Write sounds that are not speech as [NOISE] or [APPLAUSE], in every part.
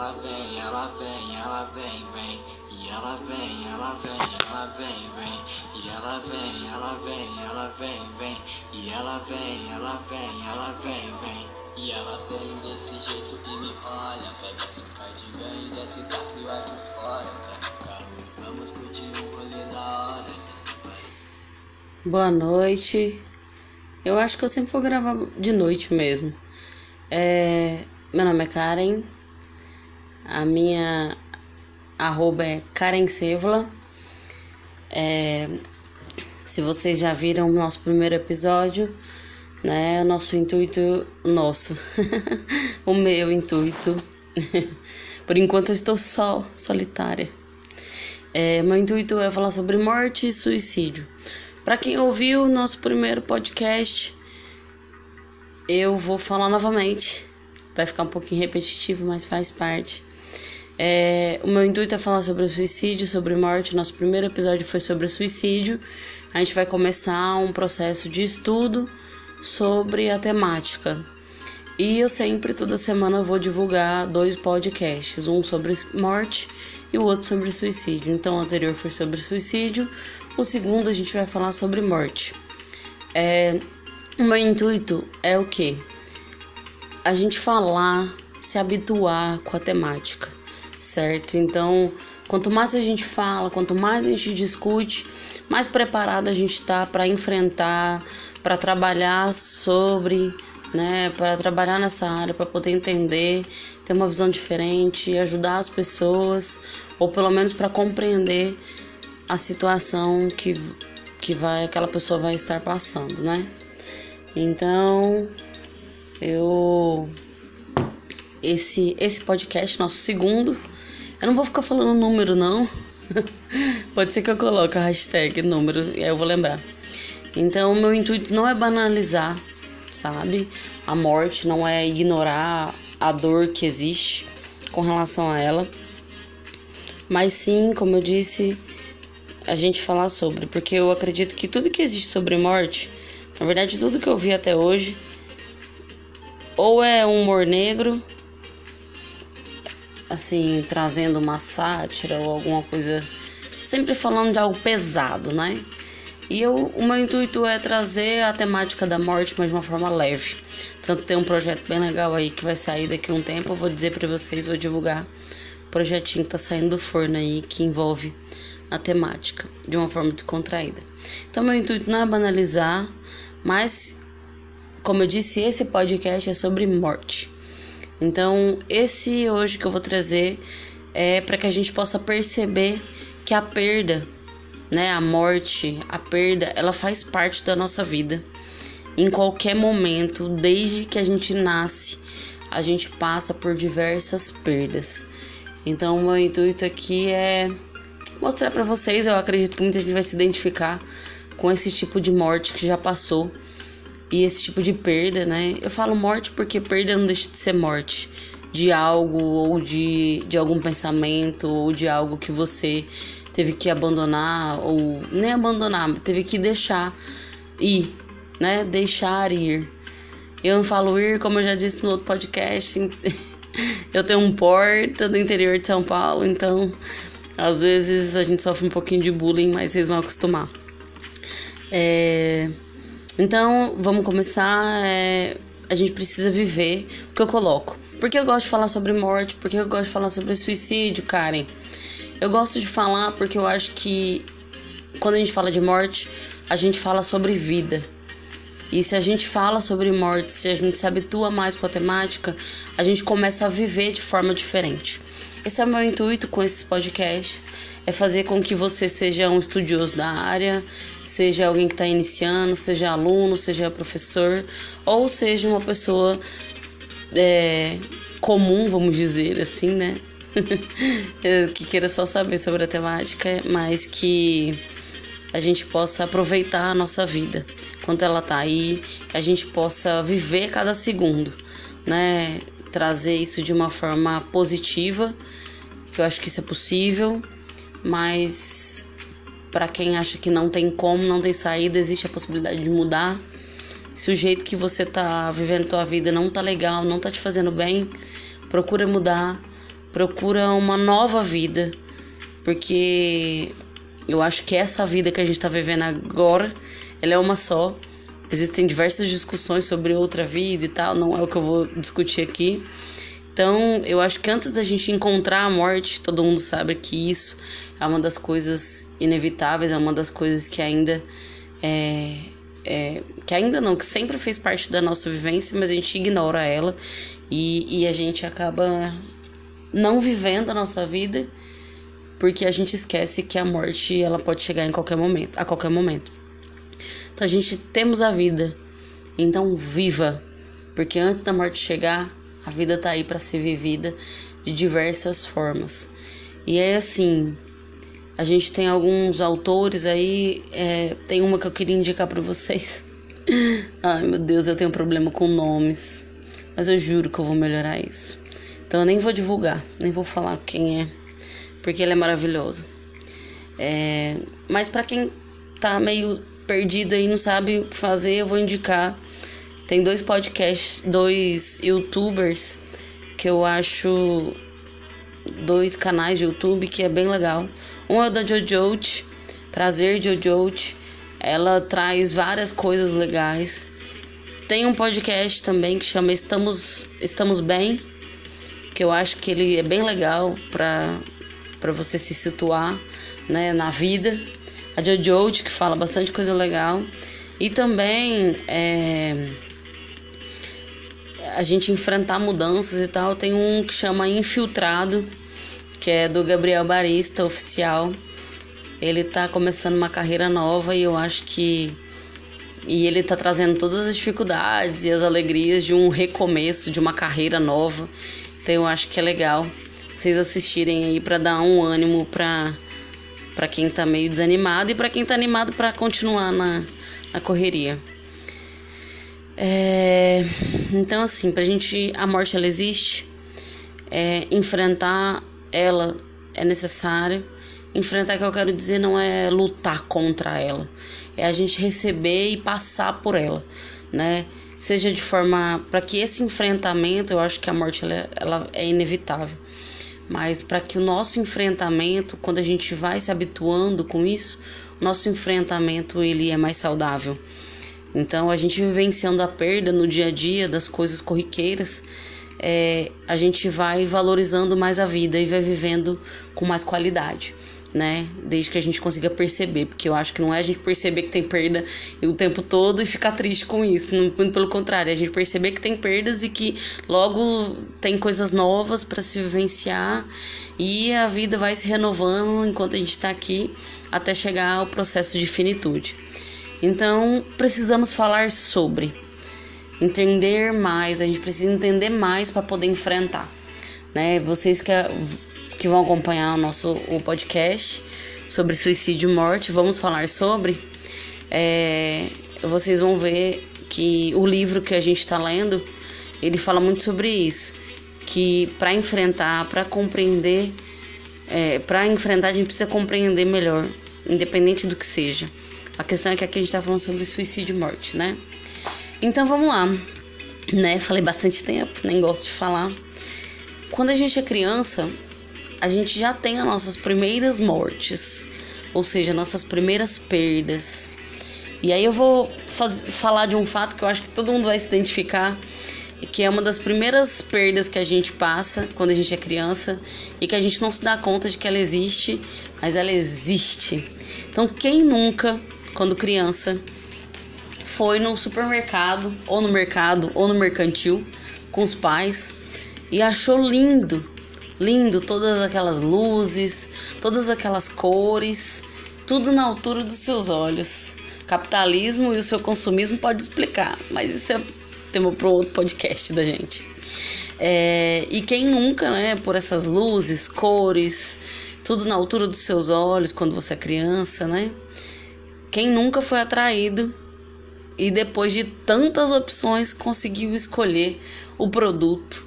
ela vem, ela vem, ela vem, vem. E ela vem, ela vem, ela vem, vem. E ela vem, ela vem, ela vem, vem. E ela vem, ela vem, ela vem, vem. E ela vem desse jeito que me olha. Pega seu cardigan e desce pra frio aqui fora. Pega o e vamos curtir um rolê da hora. Vai. Boa noite. Eu acho que eu sempre vou gravar de noite mesmo. É, meu nome é Karen. A minha arroba é Karen Sevola. É, se vocês já viram o nosso primeiro episódio, né? O nosso intuito. Nosso. [LAUGHS] o meu intuito. [LAUGHS] Por enquanto eu estou só, solitária. É, meu intuito é falar sobre morte e suicídio. Para quem ouviu o nosso primeiro podcast, eu vou falar novamente. Vai ficar um pouquinho repetitivo, mas faz parte. É, o meu intuito é falar sobre o suicídio, sobre morte. Nosso primeiro episódio foi sobre suicídio. A gente vai começar um processo de estudo sobre a temática. E eu sempre, toda semana, vou divulgar dois podcasts: um sobre morte e o outro sobre suicídio. Então, o anterior foi sobre suicídio, o segundo a gente vai falar sobre morte. É, o meu intuito é o que? A gente falar, se habituar com a temática, certo? Então, quanto mais a gente fala, quanto mais a gente discute, mais preparado a gente está para enfrentar, para trabalhar sobre, né, para trabalhar nessa área, para poder entender, ter uma visão diferente, ajudar as pessoas, ou pelo menos para compreender a situação que, que vai aquela pessoa vai estar passando, né? Então, eu esse esse podcast nosso segundo, eu não vou ficar falando número não. [LAUGHS] Pode ser que eu coloque a hashtag número, e aí eu vou lembrar. Então, meu intuito não é banalizar, sabe? A morte não é ignorar a dor que existe com relação a ela, mas sim, como eu disse, a gente falar sobre, porque eu acredito que tudo que existe sobre morte, na verdade, tudo que eu vi até hoje, ou é um humor negro, assim, trazendo uma sátira ou alguma coisa, sempre falando de algo pesado, né? E eu, o meu intuito é trazer a temática da morte, mas de uma forma leve. Tanto tem um projeto bem legal aí que vai sair daqui a um tempo, eu vou dizer para vocês, vou divulgar o projetinho que tá saindo do forno aí, que envolve a temática de uma forma descontraída. Então, meu intuito não é banalizar, mas, como eu disse, esse podcast é sobre morte. Então, esse hoje que eu vou trazer é para que a gente possa perceber que a perda, né, a morte, a perda, ela faz parte da nossa vida. Em qualquer momento, desde que a gente nasce, a gente passa por diversas perdas. Então, o meu intuito aqui é mostrar para vocês. Eu acredito que muita gente vai se identificar com esse tipo de morte que já passou e esse tipo de perda, né? Eu falo morte porque perda não deixa de ser morte de algo ou de, de algum pensamento ou de algo que você teve que abandonar ou nem abandonar, teve que deixar ir, né? Deixar ir. Eu não falo ir, como eu já disse no outro podcast. [LAUGHS] Eu tenho um porta do interior de São Paulo, então às vezes a gente sofre um pouquinho de bullying, mas vocês vão acostumar. É... Então, vamos começar. É... A gente precisa viver o que eu coloco. Por que eu gosto de falar sobre morte? Por que eu gosto de falar sobre suicídio, Karen? Eu gosto de falar porque eu acho que quando a gente fala de morte, a gente fala sobre vida. E se a gente fala sobre morte, se a gente se habitua mais com a temática, a gente começa a viver de forma diferente. Esse é o meu intuito com esses podcasts, é fazer com que você seja um estudioso da área, seja alguém que está iniciando, seja aluno, seja professor, ou seja uma pessoa é, comum, vamos dizer assim, né? [LAUGHS] que queira só saber sobre a temática, mas que a gente possa aproveitar a nossa vida quando ela tá aí, que a gente possa viver cada segundo, né? Trazer isso de uma forma positiva, que eu acho que isso é possível, mas para quem acha que não tem como, não tem saída, existe a possibilidade de mudar. Se o jeito que você tá vivendo tua vida não tá legal, não tá te fazendo bem, procura mudar, procura uma nova vida, porque eu acho que essa vida que a gente está vivendo agora, ela é uma só. Existem diversas discussões sobre outra vida e tal, não é o que eu vou discutir aqui. Então, eu acho que antes da gente encontrar a morte, todo mundo sabe que isso é uma das coisas inevitáveis, é uma das coisas que ainda é, é, que ainda não, que sempre fez parte da nossa vivência, mas a gente ignora ela e, e a gente acaba não vivendo a nossa vida porque a gente esquece que a morte ela pode chegar em qualquer momento, a qualquer momento. Então a gente temos a vida, então viva, porque antes da morte chegar, a vida tá aí para ser vivida de diversas formas. E é assim, a gente tem alguns autores aí, é, tem uma que eu queria indicar para vocês. [LAUGHS] Ai meu Deus, eu tenho problema com nomes, mas eu juro que eu vou melhorar isso. Então eu nem vou divulgar, nem vou falar quem é, porque ele é maravilhoso. É, mas para quem tá meio perdido aí, não sabe o que fazer, eu vou indicar. Tem dois podcasts, dois youtubers que eu acho dois canais de YouTube que é bem legal. Um é o da Jojote, Prazer Jojote. Ela traz várias coisas legais. Tem um podcast também que chama Estamos Estamos Bem, que eu acho que ele é bem legal para para você se situar, né, na vida. A Jojote que fala bastante coisa legal. E também é, a gente enfrentar mudanças e tal. Tem um que chama Infiltrado, que é do Gabriel Barista, oficial. Ele tá começando uma carreira nova e eu acho que. E ele tá trazendo todas as dificuldades e as alegrias de um recomeço, de uma carreira nova. Então eu acho que é legal vocês assistirem aí para dar um ânimo para para quem tá meio desanimado e para quem tá animado para continuar na, na correria. É, então assim, pra gente a morte ela existe, é, enfrentar ela é necessária. Enfrentar que eu quero dizer não é lutar contra ela, é a gente receber e passar por ela, né? Seja de forma para que esse enfrentamento, eu acho que a morte ela, ela é inevitável, mas para que o nosso enfrentamento, quando a gente vai se habituando com isso, o nosso enfrentamento ele é mais saudável. Então, a gente vivenciando a perda no dia a dia das coisas corriqueiras, é, a gente vai valorizando mais a vida e vai vivendo com mais qualidade, né? Desde que a gente consiga perceber, porque eu acho que não é a gente perceber que tem perda o tempo todo e ficar triste com isso, muito pelo contrário, é a gente perceber que tem perdas e que logo tem coisas novas para se vivenciar e a vida vai se renovando enquanto a gente está aqui até chegar ao processo de finitude. Então, precisamos falar sobre entender mais, a gente precisa entender mais para poder enfrentar, né? Vocês que, que vão acompanhar o nosso o podcast sobre suicídio e morte, vamos falar sobre. É, vocês vão ver que o livro que a gente está lendo, ele fala muito sobre isso, que para enfrentar, para compreender, é, para enfrentar a gente precisa compreender melhor, independente do que seja. A questão é que aqui a gente está falando sobre suicídio e morte, né? Então vamos lá, né? Falei bastante tempo, nem gosto de falar. Quando a gente é criança, a gente já tem as nossas primeiras mortes, ou seja, nossas primeiras perdas. E aí eu vou faz, falar de um fato que eu acho que todo mundo vai se identificar, que é uma das primeiras perdas que a gente passa quando a gente é criança e que a gente não se dá conta de que ela existe, mas ela existe. Então, quem nunca, quando criança, foi no supermercado, ou no mercado, ou no mercantil, com os pais e achou lindo, lindo todas aquelas luzes, todas aquelas cores, tudo na altura dos seus olhos. Capitalismo e o seu consumismo pode explicar, mas isso é tema para outro podcast da gente. É, e quem nunca, né, por essas luzes, cores, tudo na altura dos seus olhos quando você é criança, né? Quem nunca foi atraído e depois de tantas opções conseguiu escolher o produto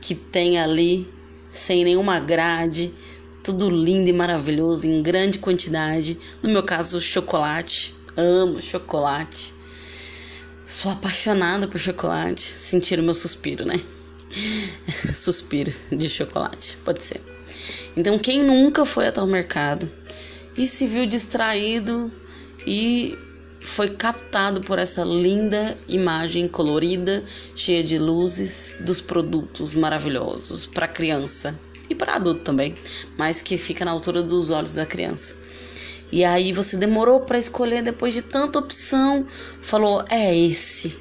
que tem ali sem nenhuma grade, tudo lindo e maravilhoso em grande quantidade. No meu caso, chocolate. Amo chocolate. Sou apaixonada por chocolate. Sentir o meu suspiro, né? [LAUGHS] suspiro de chocolate, pode ser. Então, quem nunca foi até o mercado e se viu distraído e foi captado por essa linda imagem colorida, cheia de luzes dos produtos maravilhosos para criança e para adulto também, mas que fica na altura dos olhos da criança. E aí você demorou para escolher depois de tanta opção, falou é esse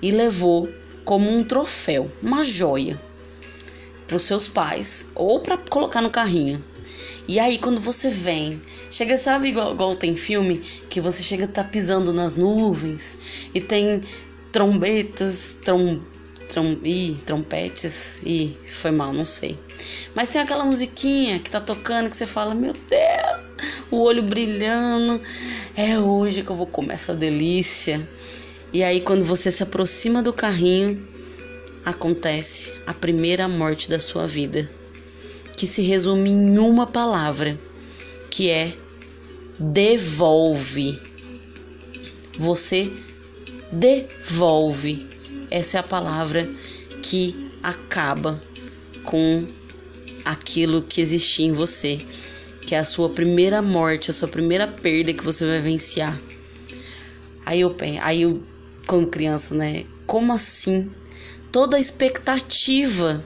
e levou como um troféu, uma joia para os seus pais ou para colocar no carrinho. E aí quando você vem, chega, sabe igual, igual tem filme que você chega tá pisando nas nuvens e tem trombetas, trom, trom, ih, trompetes, e foi mal, não sei. Mas tem aquela musiquinha que tá tocando que você fala, meu Deus, o olho brilhando, é hoje que eu vou comer essa delícia. E aí quando você se aproxima do carrinho, acontece a primeira morte da sua vida, que se resume em uma palavra, que é devolve. Você devolve. Essa é a palavra que acaba com aquilo que existia em você, que é a sua primeira morte, a sua primeira perda que você vai vivenciar. Aí eu, aí eu como criança, né? Como assim toda a expectativa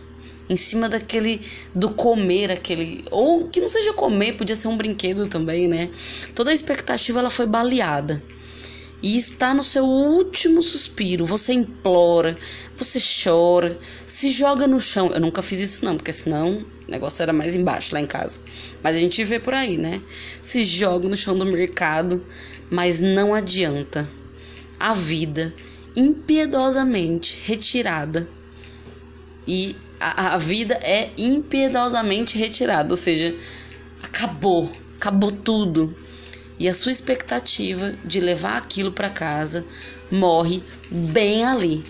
em cima daquele do comer aquele ou que não seja comer podia ser um brinquedo também né? Toda a expectativa ela foi baleada. E está no seu último suspiro. Você implora você chora se joga no chão. Eu nunca fiz isso não porque senão o negócio era mais embaixo lá em casa. Mas a gente vê por aí né? Se joga no chão do mercado mas não adianta. A vida impiedosamente retirada e a, a vida é impiedosamente retirada, ou seja, acabou, acabou tudo. E a sua expectativa de levar aquilo para casa morre bem ali,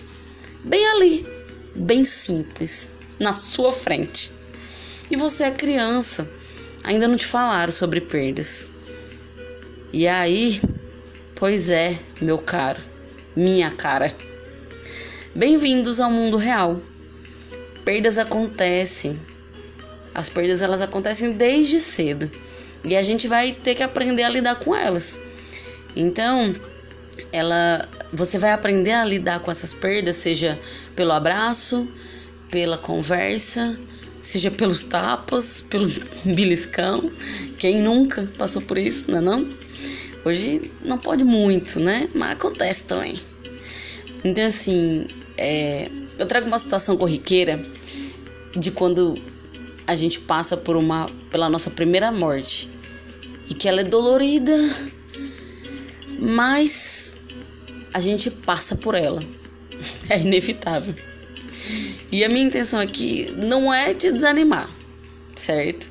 bem ali, bem simples, na sua frente. E você é criança, ainda não te falaram sobre perdas. E aí, pois é, meu caro, minha cara. Bem-vindos ao mundo real. Perdas acontecem. As perdas elas acontecem desde cedo e a gente vai ter que aprender a lidar com elas. Então, ela você vai aprender a lidar com essas perdas, seja pelo abraço, pela conversa, seja pelos tapas, pelo [LAUGHS] beliscão. Quem nunca passou por isso, não é não? Hoje não pode muito, né? Mas acontece também. Então, assim, é, eu trago uma situação corriqueira de quando a gente passa por uma pela nossa primeira morte e que ela é dolorida, mas a gente passa por ela. [LAUGHS] É inevitável. E a minha intenção aqui não é te desanimar, certo?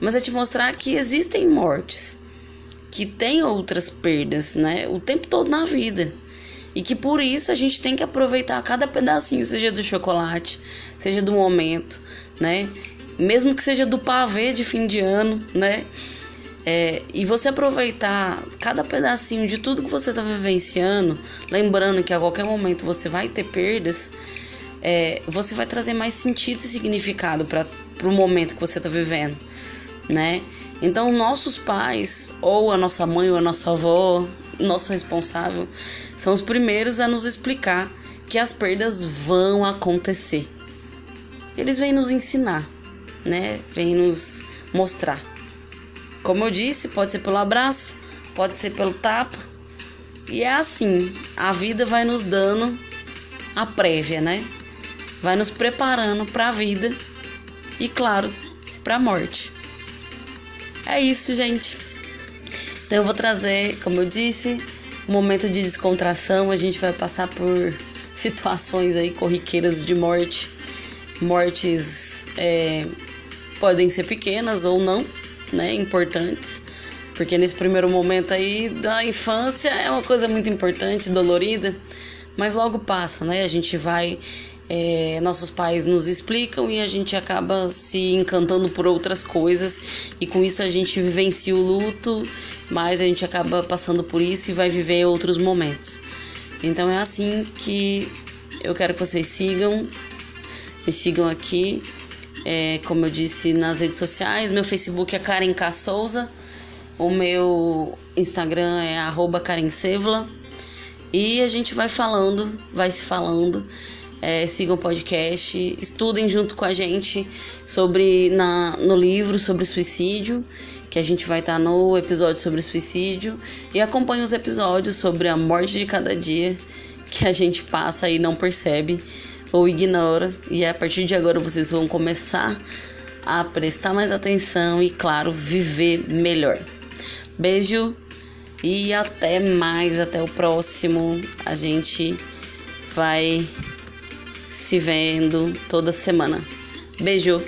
Mas é te mostrar que existem mortes que tem outras perdas, né? O tempo todo na vida. E que por isso a gente tem que aproveitar cada pedacinho, seja do chocolate, seja do momento, né? Mesmo que seja do pavê de fim de ano, né? É, e você aproveitar cada pedacinho de tudo que você está vivenciando, lembrando que a qualquer momento você vai ter perdas, é, você vai trazer mais sentido e significado para o momento que você está vivendo, né? Então, nossos pais, ou a nossa mãe, ou a nossa avó, nosso responsável, são os primeiros a nos explicar que as perdas vão acontecer. Eles vêm nos ensinar, né? Vêm nos mostrar. Como eu disse, pode ser pelo abraço, pode ser pelo tapa. E é assim, a vida vai nos dando a prévia, né? Vai nos preparando para a vida e, claro, para a morte. É isso, gente. Então eu vou trazer, como eu disse, um momento de descontração. A gente vai passar por [LAUGHS] situações aí corriqueiras de morte. Mortes é, podem ser pequenas ou não, né? Importantes. Porque nesse primeiro momento aí da infância é uma coisa muito importante, dolorida, mas logo passa, né? A gente vai é, nossos pais nos explicam e a gente acaba se encantando por outras coisas e com isso a gente vivencia o luto, mas a gente acaba passando por isso e vai viver outros momentos. Então é assim que eu quero que vocês sigam Me sigam aqui, é, como eu disse, nas redes sociais. Meu Facebook é Karen K. Souza. O meu Instagram é arroba Karen Sevla. E a gente vai falando, vai se falando. É, sigam o podcast, estudem junto com a gente sobre na, no livro sobre suicídio, que a gente vai estar tá no episódio sobre suicídio, e acompanhem os episódios sobre a morte de cada dia que a gente passa e não percebe ou ignora. E a partir de agora vocês vão começar a prestar mais atenção e, claro, viver melhor. Beijo e até mais, até o próximo. A gente vai se vendo toda semana. Beijo!